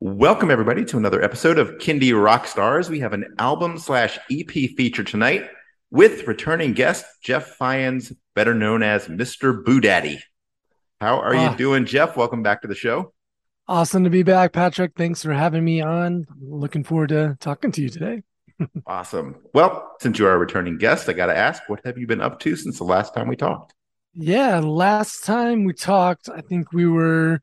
Welcome everybody to another episode of Kindy Rockstars. We have an album slash EP feature tonight with returning guest Jeff Fyans, better known as Mr. Boo Daddy. How are you ah. doing, Jeff? Welcome back to the show. Awesome to be back, Patrick. Thanks for having me on. Looking forward to talking to you today. awesome. Well, since you are a returning guest, I got to ask, what have you been up to since the last time we talked? Yeah, last time we talked, I think we were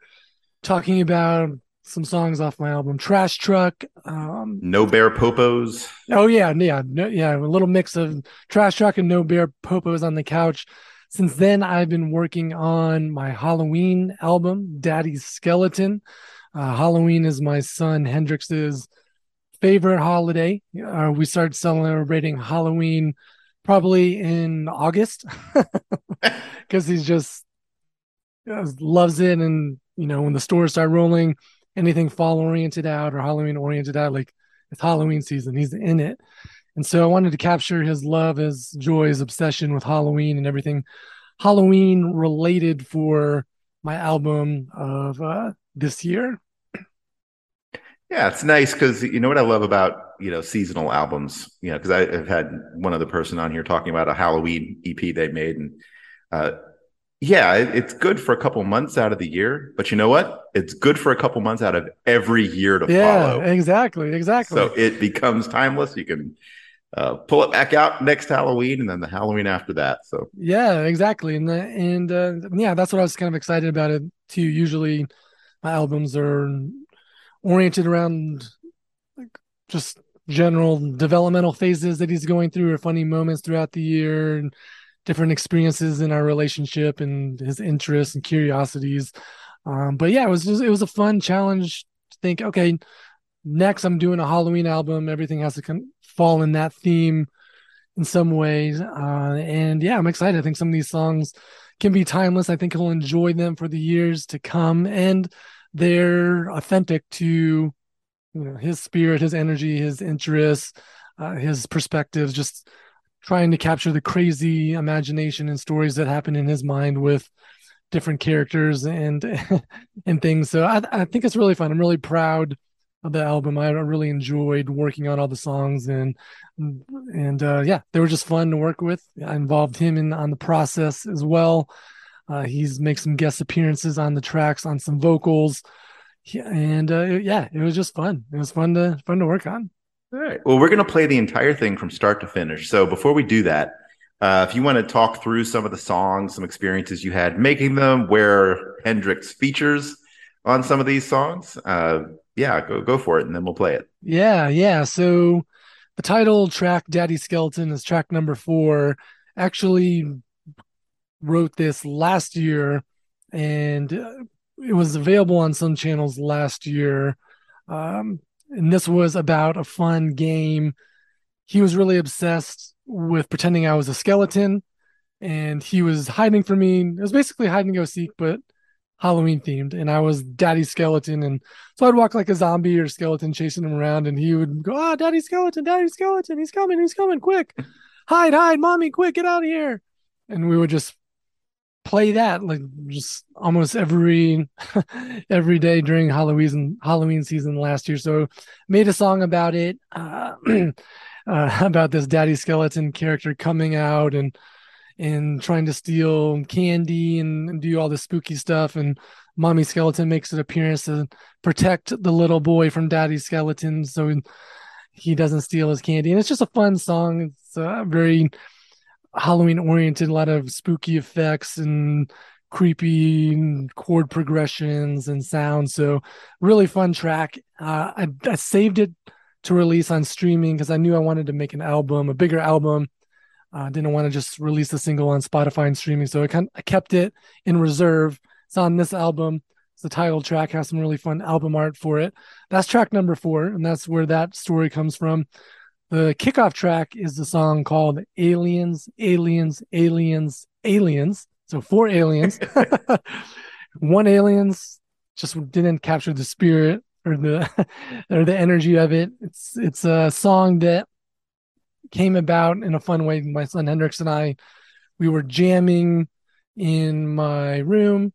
talking about some songs off my album Trash Truck. Um, no Bear Popos. Oh yeah, yeah, no, yeah. A little mix of Trash Truck and No Bear Popos on the couch. Since then, I've been working on my Halloween album, Daddy's Skeleton. Uh, Halloween is my son Hendrix's favorite holiday. Uh, we started celebrating Halloween probably in August because he's just uh, loves it and you know when the stores start rolling anything fall oriented out or Halloween oriented out. Like it's Halloween season, he's in it. And so I wanted to capture his love, his joy, his obsession with Halloween and everything Halloween related for my album of uh, this year. Yeah, it's nice because you know what I love about you know seasonal albums. You know, because I've had one other person on here talking about a Halloween EP they made, and uh, yeah, it's good for a couple months out of the year, but you know what? It's good for a couple months out of every year to yeah, follow. Exactly, exactly. So it becomes timeless. You can uh, pull it back out next Halloween and then the Halloween after that. So yeah, exactly. And the, and uh, yeah, that's what I was kind of excited about it too. Usually, my albums are oriented around like just general developmental phases that he's going through or funny moments throughout the year and different experiences in our relationship and his interests and curiosities. Um, but yeah, it was just it was a fun challenge to think, okay, next I'm doing a Halloween album. Everything has to come, fall in that theme in some ways. Uh, and yeah, I'm excited. I think some of these songs can be timeless. I think he'll enjoy them for the years to come, and they're authentic to you know his spirit, his energy, his interests, uh, his perspectives. Just trying to capture the crazy imagination and stories that happen in his mind with different characters and and things. So I, I think it's really fun. I'm really proud of the album. I really enjoyed working on all the songs and and uh, yeah, they were just fun to work with. I involved him in on the process as well. Uh, he's made some guest appearances on the tracks on some vocals, and uh, yeah, it was just fun. It was fun to fun to work on. All right. Well, we're going to play the entire thing from start to finish. So before we do that, uh, if you want to talk through some of the songs, some experiences you had making them, where Hendrix features on some of these songs, uh, yeah, go go for it, and then we'll play it. Yeah, yeah. So the title track, "Daddy Skeleton," is track number four. Actually, wrote this last year, and it was available on some channels last year. Um, and this was about a fun game. He was really obsessed with pretending I was a skeleton, and he was hiding from me. It was basically hide and go seek, but Halloween themed. And I was Daddy Skeleton, and so I'd walk like a zombie or skeleton chasing him around, and he would go, "Ah, oh, Daddy Skeleton, Daddy Skeleton, he's coming, he's coming, quick, hide, hide, mommy, quick, get out of here!" And we would just play that like just almost every every day during Halloween Halloween season last year. So made a song about it, uh, uh, about this daddy skeleton character coming out and and trying to steal candy and, and do all the spooky stuff. And mommy skeleton makes an appearance to protect the little boy from daddy skeleton so he doesn't steal his candy. And it's just a fun song. It's uh, very halloween oriented a lot of spooky effects and creepy chord progressions and sounds so really fun track uh, I, I saved it to release on streaming because i knew i wanted to make an album a bigger album uh, didn't want to just release the single on spotify and streaming so i, kind I kept it in reserve it's on this album. It's the title track, has some really fun album art for it. That's track number four, and that's where that story comes from. The kickoff track is the song called Aliens, Aliens, Aliens, Aliens. So four aliens. One aliens just didn't capture the spirit or the or the energy of it. It's it's a song that came about in a fun way. My son Hendrix and I, we were jamming in my room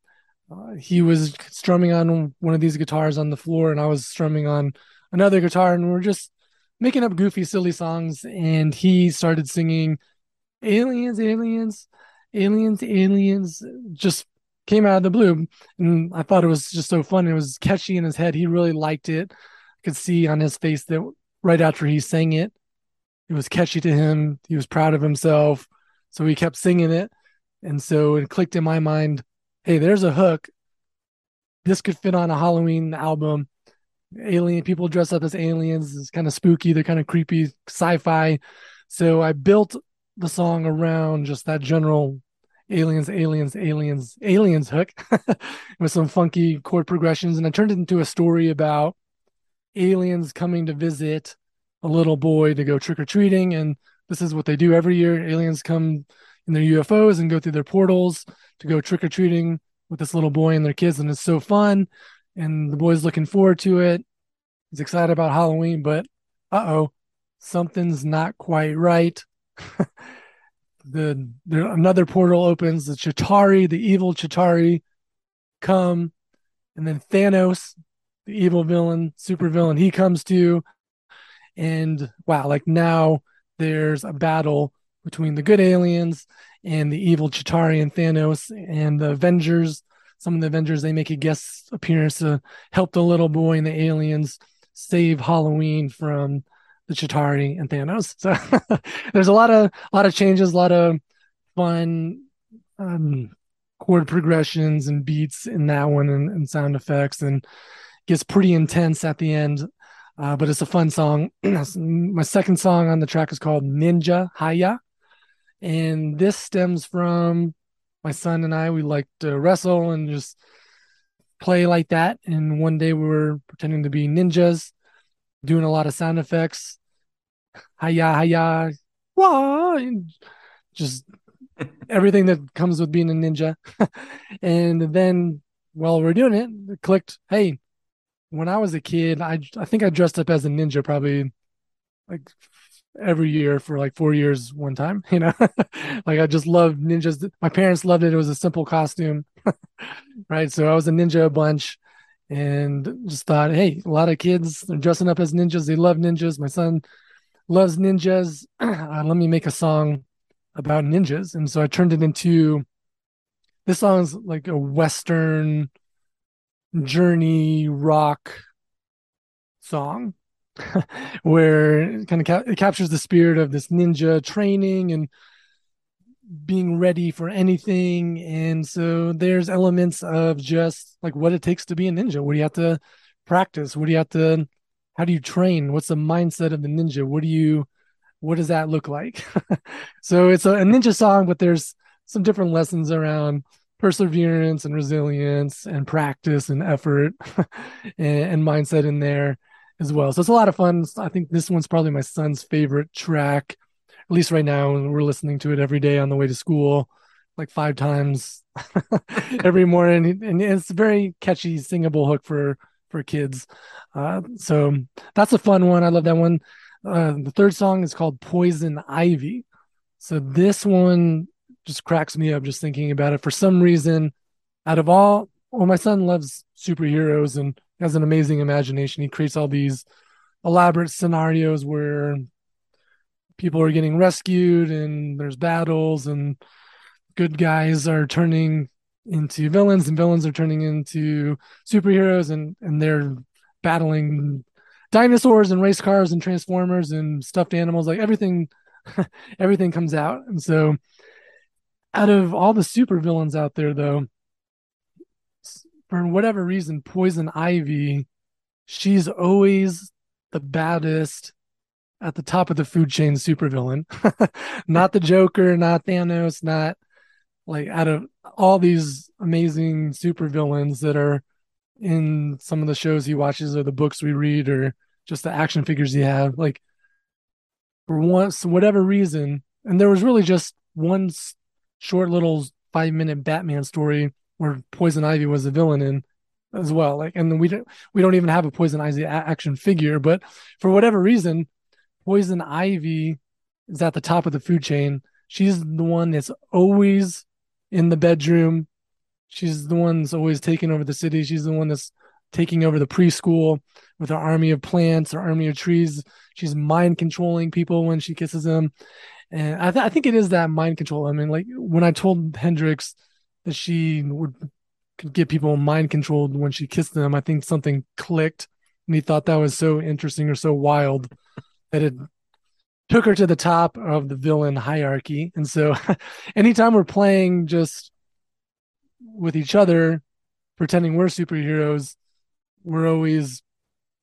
uh, he was strumming on one of these guitars on the floor, and I was strumming on another guitar, and we are just making up goofy, silly songs. And he started singing "Aliens, Aliens, Aliens, Aliens," just came out of the blue, and I thought it was just so fun. It was catchy in his head. He really liked it. I could see on his face that right after he sang it, it was catchy to him. He was proud of himself, so he kept singing it. And so it clicked in my mind hey, there's a hook. This could fit on a Halloween album. Alien people dress up as aliens. It's kind of spooky. They're kind of creepy, sci-fi. So I built the song around just that general aliens, aliens, aliens, aliens hook with some funky chord progressions. And I turned it into a story about aliens coming to visit a little boy to go trick or treating. And this is what they do every year. Aliens come in their UFOs and go through their portals to go trick or treating with this little boy and their kids, and it's so fun. And the boy's looking forward to it. He's excited about Halloween, but uh oh, something's not quite right. the another portal opens. The Chitauri, the evil Chitauri, come, and then Thanos, the evil villain, super villain, he comes too. And wow, like now there's a battle between the good aliens and the evil Chitauri and Thanos and the Avengers. Some of the Avengers they make a guest appearance to help the little boy and the aliens save Halloween from the Chitauri and Thanos. So there's a lot of a lot of changes, a lot of fun um, chord progressions and beats in that one and, and sound effects and gets pretty intense at the end. Uh, but it's a fun song. My second song on the track is called Ninja Haya. And this stems from my son and I, we like to wrestle and just play like that. And one day we were pretending to be ninjas, doing a lot of sound effects. Hiya, hiya, wah, and just everything that comes with being a ninja. and then while we're doing it, it clicked, hey, when I was a kid, I I think I dressed up as a ninja probably like every year for like four years one time you know? Like i just loved ninjas. My parents loved it. It was a simple costume right? So i was a ninja a bunch and just thought hey a lot of kids they're dressing up as ninjas. They love ninjas. My son loves ninjas. Uh, let me make a song about ninjas. And so i turned it into this song's like a western journey rock song where it kind of ca- it captures the spirit of this ninja training and being ready for anything. And so there's elements of just like what it takes to be a ninja. What do you have to practice? What do you have to how do you train? What's the mindset of the ninja? What do you what does that look like? So it's a, a ninja song but there's some different lessons around perseverance and resilience and practice and effort and, and mindset in there as well. So it's a lot of fun. I think this one's probably my son's favorite track, at least right now. We're listening to it every day on the way to school, like five times every morning, and it's a very catchy, singable hook for for kids. Uh, so that's a fun one. I love that one. Uh, the third song is called Poison Ivy. So this one just cracks me up just thinking about it. For some reason, out of all, well, my son loves superheroes and has an amazing imagination. He creates all these elaborate scenarios where people are getting rescued and there's battles and good guys are turning into villains and villains are turning into superheroes and and they're battling dinosaurs and race cars and transformers and stuffed animals like everything everything comes out and so out of all the super villains out there though for whatever reason poison ivy she's always the baddest at the top of the food chain supervillain. not the Joker, not Thanos, not like out of all these amazing supervillains that are in some of the shows he watches or the books we read or just the action figures he have. Like for once, whatever reason, and there was really just one short little five minute Batman story where Poison Ivy was a villain in as well. Like, and we don't we don't even have a Poison Ivy action figure, but for whatever reason, Poison Ivy is at the top of the food chain. She's the one that's always in the bedroom. She's the one that's always taking over the city. She's the one that's taking over the preschool with her army of plants, her army of trees. She's mind controlling people when she kisses them. And I, th- I think it is that mind control. I mean, like when I told Hendrix that she would could get people mind controlled when she kissed them. I think something clicked and he thought that was so interesting or so wild that it took her to the top of the villain hierarchy. And so anytime we're playing just with each other, pretending we're superheroes, we're always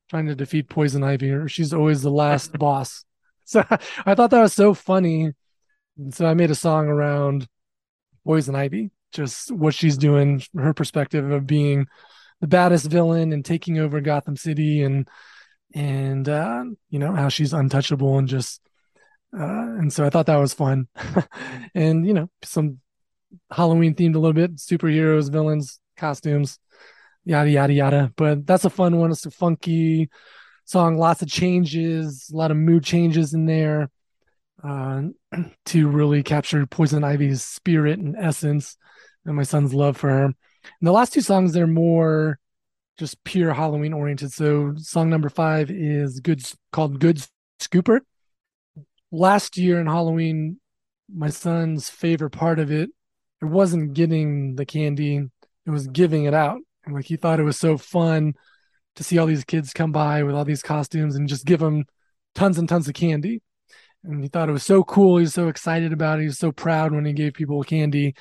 trying to defeat Poison Ivy, or she's always the last boss. So I thought that was so funny. And so I made a song around Poison Ivy just what she's doing, her perspective of being the baddest villain and taking over Gotham City and and uh, you know how she's untouchable and just uh, and so I thought that was fun, and you know some Halloween themed a little bit, superheroes, villains, costumes, yada yada yada. But that's a fun one. It's a funky song, lots of changes, a lot of mood changes in there uh, to really capture Poison Ivy's spirit and essence and my son's love for her. And the last two songs they're more just pure Halloween oriented. So song number five is good called Good Scooper. Last year in Halloween, my son's favorite part of it, it wasn't getting the candy, it was giving it out. And like he thought it was so fun to see all these kids come by with all these costumes and just give them tons and tons of candy. And he thought it was so cool. He was so excited about it. He was so proud when he gave people candy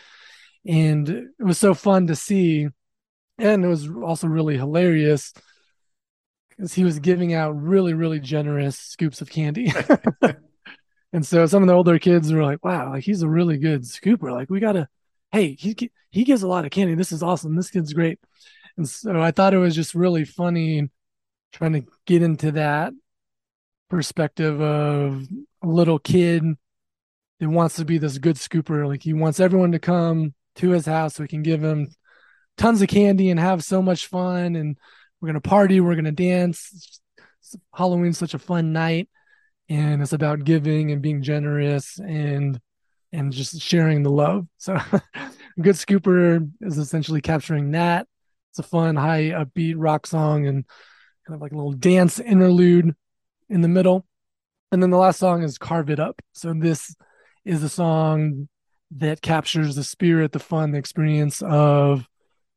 and it was so fun to see. And it was also really hilarious because he was giving out really really generous scoops of candy. And so some of the older kids were like wow like he's a really good scooper. Like we gotta hey he he gives a lot of candy. This is awesome. This kid's great. And so i thought it was just really funny trying to get into that perspective of a little kid that wants to be this good scooper. Like he wants everyone to come to his house so we can give him tons of candy and have so much fun. And we're gonna party we're gonna dance. Halloween's such a fun night. And it's about giving and being generous and and just sharing the love. So good scooper is essentially capturing that. It's a fun high upbeat rock song and kind of like a little dance interlude in the middle. And then the last song is carve it up. So this is a song that captures the spirit, the fun, the experience of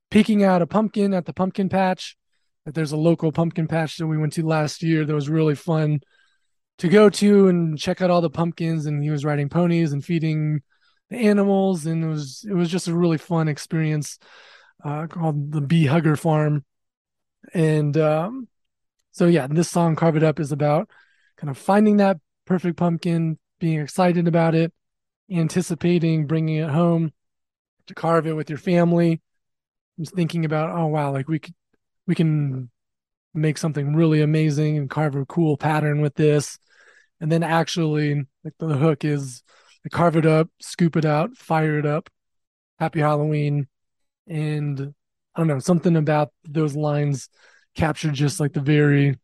picking out a pumpkin at the pumpkin patch. That there's a local pumpkin patch that we went to last year that was really fun to go to and check out all the pumpkins. And he was riding ponies and feeding the animals, and it was it was just a really fun experience uh, called the Bee Hugger Farm. And um, so yeah, this song "Carve It Up" is about kind of finding that perfect pumpkin, being excited about it, anticipating bringing it home to carve it with your family. Just thinking about, oh wow, like we could we can make something really amazing and carve a cool pattern with this. And then actually like the hook is carve it up, scoop it out, fire it up. Happy Halloween. And I don't know, something about those lines captured just like the very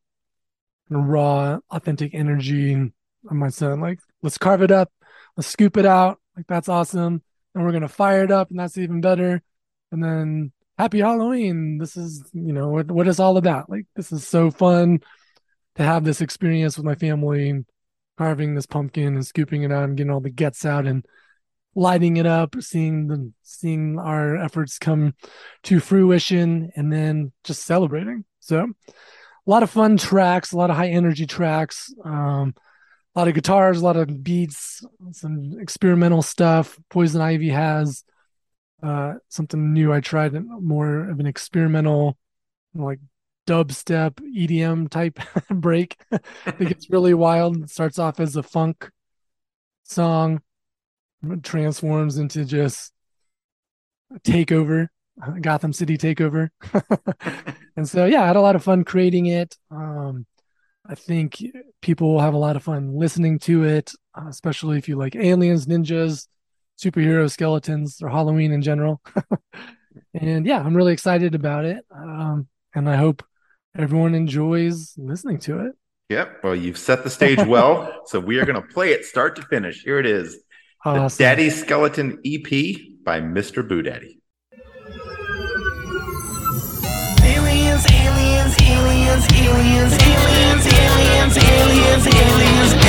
raw, authentic energy of my son. Like, let's carve it up, let's scoop it out. Like that's awesome. And we're gonna fire it up, and that's even better. And then happy Halloween. This is, you know, what, what it's all about. Like this is so fun to have this experience with my family, carving this pumpkin and scooping it out and getting all the guts out and lighting it up, seeing the seeing our efforts come to fruition, and then just celebrating. So, a lot of fun tracks, a lot of high energy tracks, um, a lot of guitars, a lot of beats, some experimental stuff. Poison Ivy has uh, something new. I tried more of an experimental, like dubstep EDM type break. it gets really wild. It starts off as a funk song, transforms into just takeover, Gotham City takeover. and so yeah, I had a lot of fun creating it. Um, I think people will have a lot of fun listening to it, uh, especially if you like aliens, ninjas, superhero skeletons, or Halloween in general. and yeah, I'm really excited about it. Um, and I hope everyone enjoys listening to it. Yep. Well, you've set the stage well. so we are going to play it start to finish. Here it is awesome. the Daddy Skeleton EP by Mr. Boo Daddy. Aliens, aliens, aliens, aliens, aliens, aliens,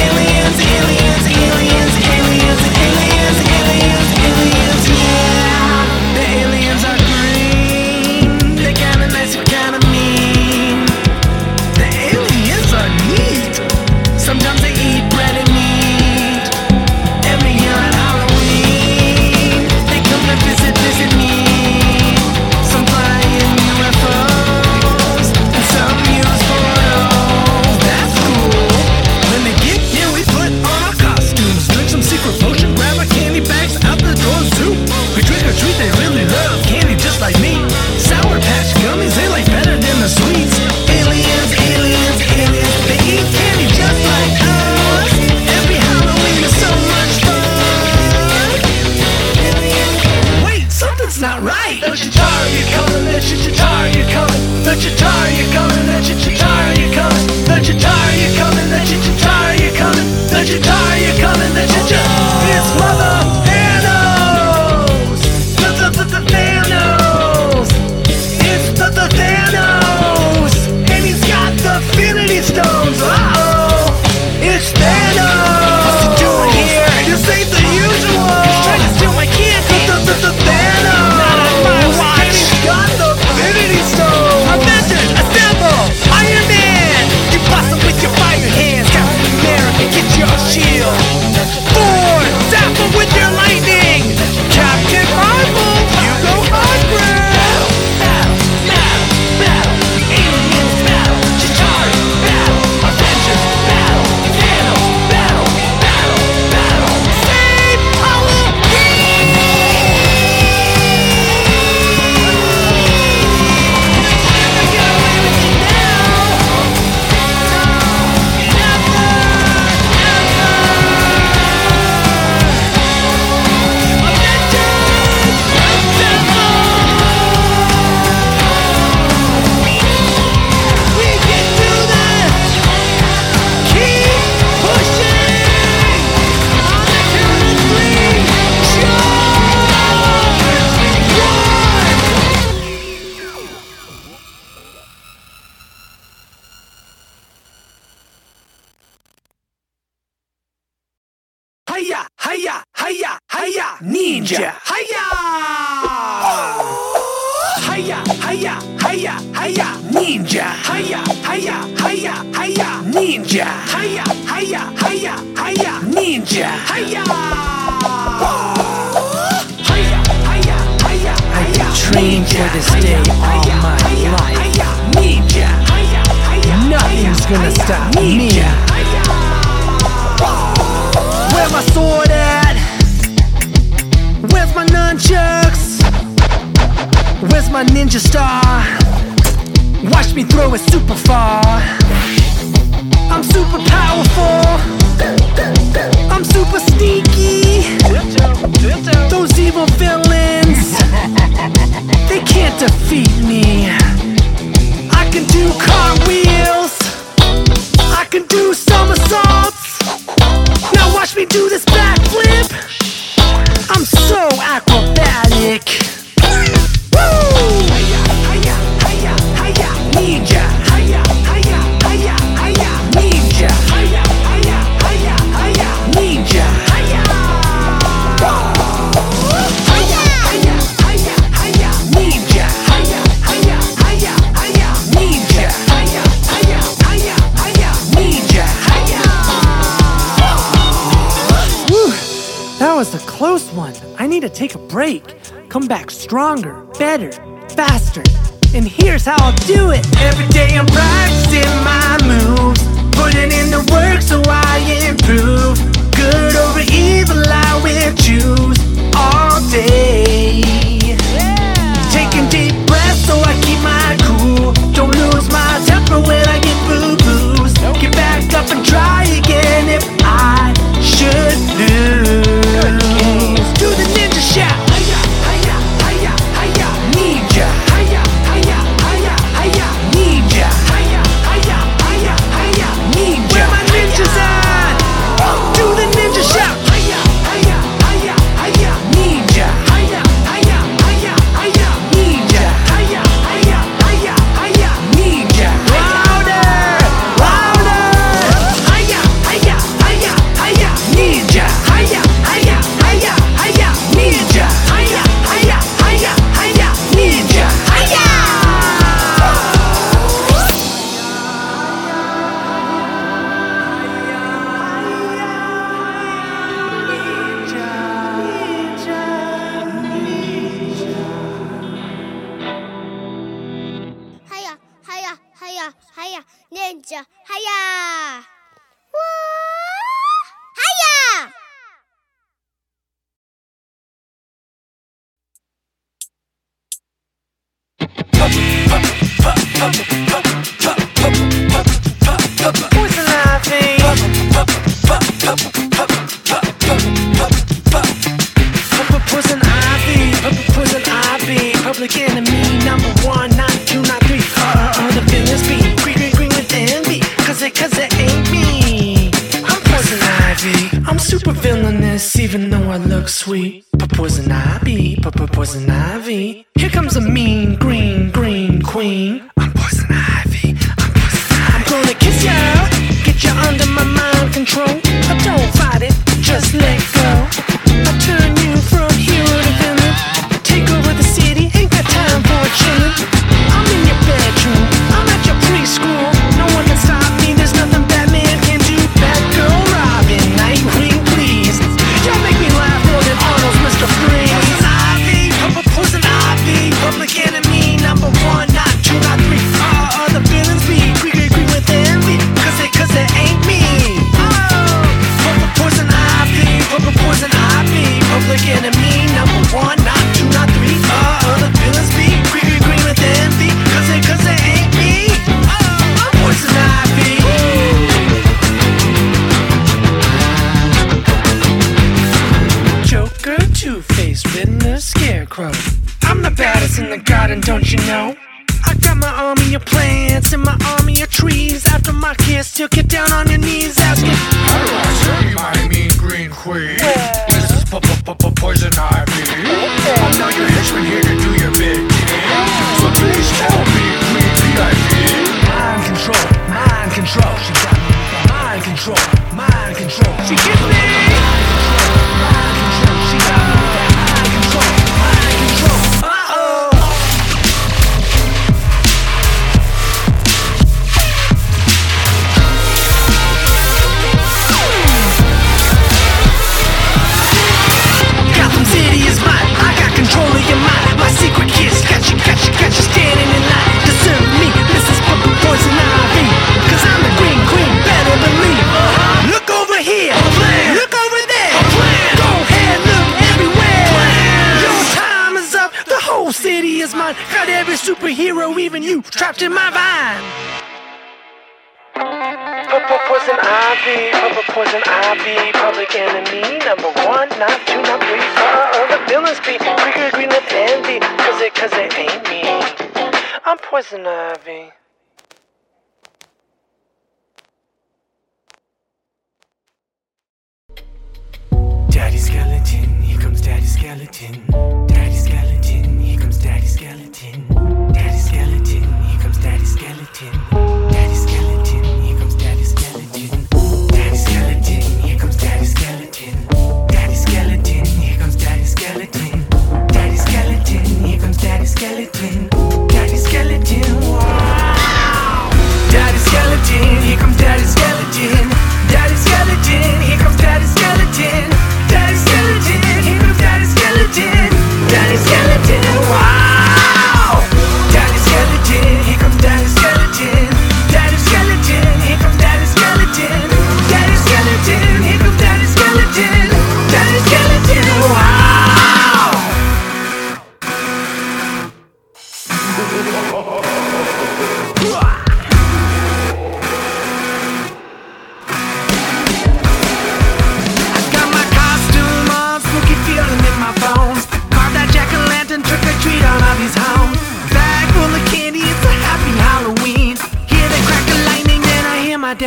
nunchucks? Where's my ninja star? Watch me throw it super far. I'm super powerful. I'm super sneaky. Those evil villains, they can't defeat me. I can do cartwheels. I can do somersaults. Now watch me do this backflip. I'm so acrobatic. Woo! Ninja. need to take a break. Come back stronger, better, faster. And here's how I'll do it. Every day I'm practicing my moves, putting in the work so I improve. Good over evil, I will choose all day. Skeleton. Daddy Skeleton. Here comes Daddy Skeleton.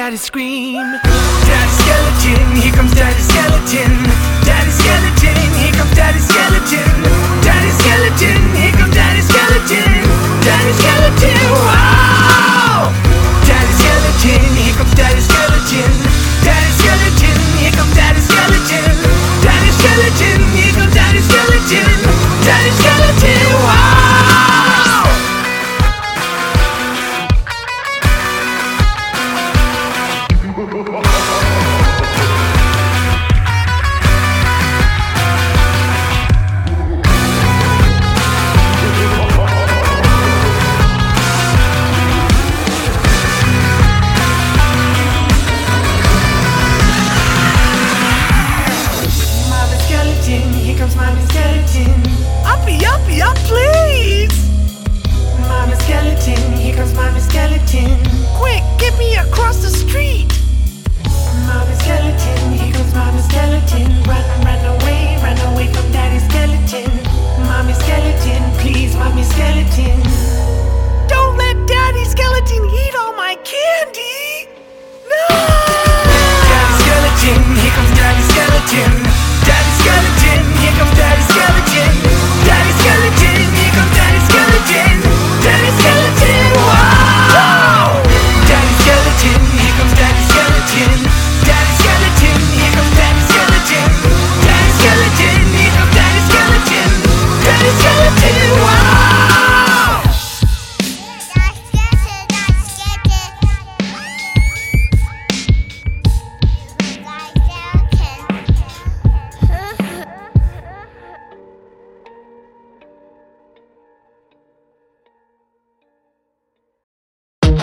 Daddy scream. Daddy skeleton, here comes Daddy skeleton.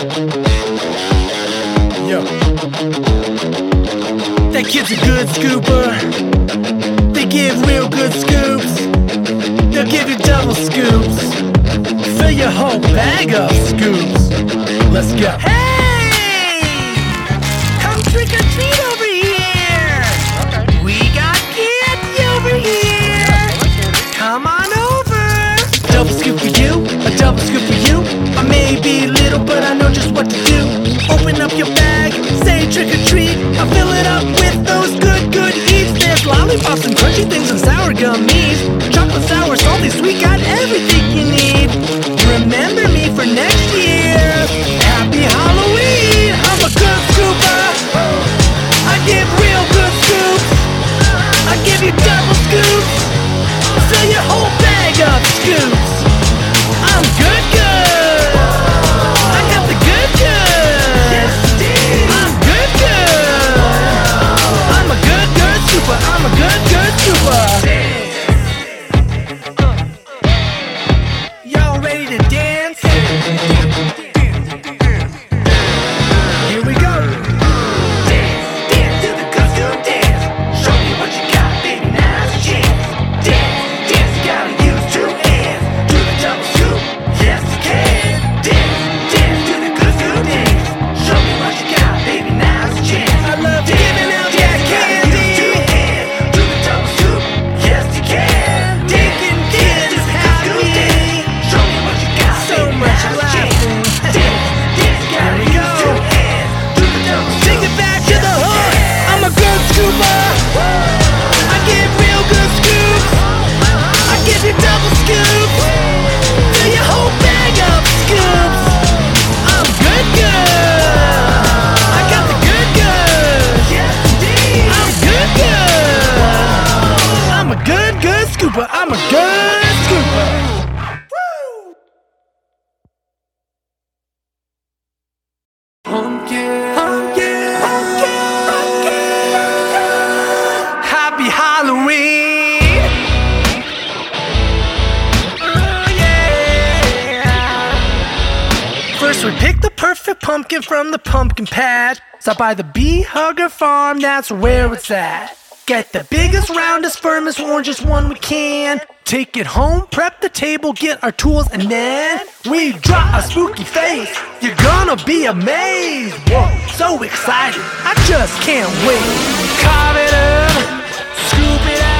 Yo. That kid's a good scooper. They give real good scoops. They'll give you double scoops. Fill your whole bag of scoops. Let's go. Hey! Open up your bag, say trick or treat. I fill it up with those good, good eats. There's lollipops and crunchy things and sour gummies. Chocolate sour, salty, sweet, got everything you need. Remember me for next year. Happy Halloween, I'm a good scooper. I give real good scoops. I give you double scoops. Fill your whole bag up, scoops. I'm good. from the pumpkin patch. Stop by the Bee Hugger Farm, that's where it's at. Get the biggest, roundest, firmest, oranges one we can. Take it home, prep the table, get our tools, and then we draw a spooky face. You're gonna be amazed. Whoa, so excited. I just can't wait. Carve it up, scoop it out.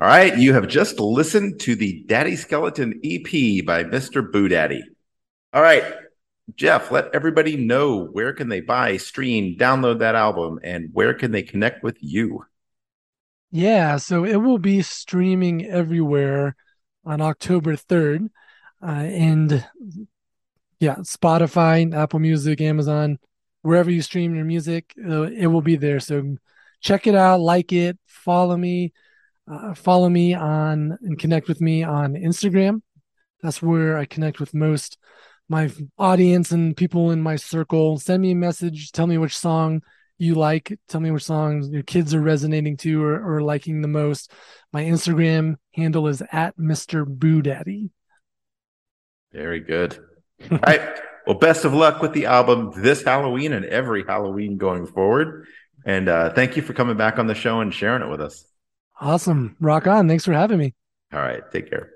All right, you have just listened to the Daddy Skeleton EP by Mr. Boo Daddy. All right, Jeff, let everybody know where can they buy, stream, download that album, and where can they connect with you? Yeah, so it will be streaming everywhere on October 3rd. Uh, and yeah, Spotify, Apple Music, Amazon, wherever you stream your music, uh, it will be there. So check it out, like it, follow me, uh, follow me on and connect with me on Instagram. That's where I connect with most my audience and people in my circle. Send me a message, tell me which song you like. Tell me which songs your kids are resonating to or, or liking the most. My Instagram handle is at Mr. Boo Daddy. Very good. All right. Well, best of luck with the album this Halloween and every Halloween going forward. And uh, thank you for coming back on the show and sharing it with us. Awesome. Rock on. Thanks for having me. All right. Take care.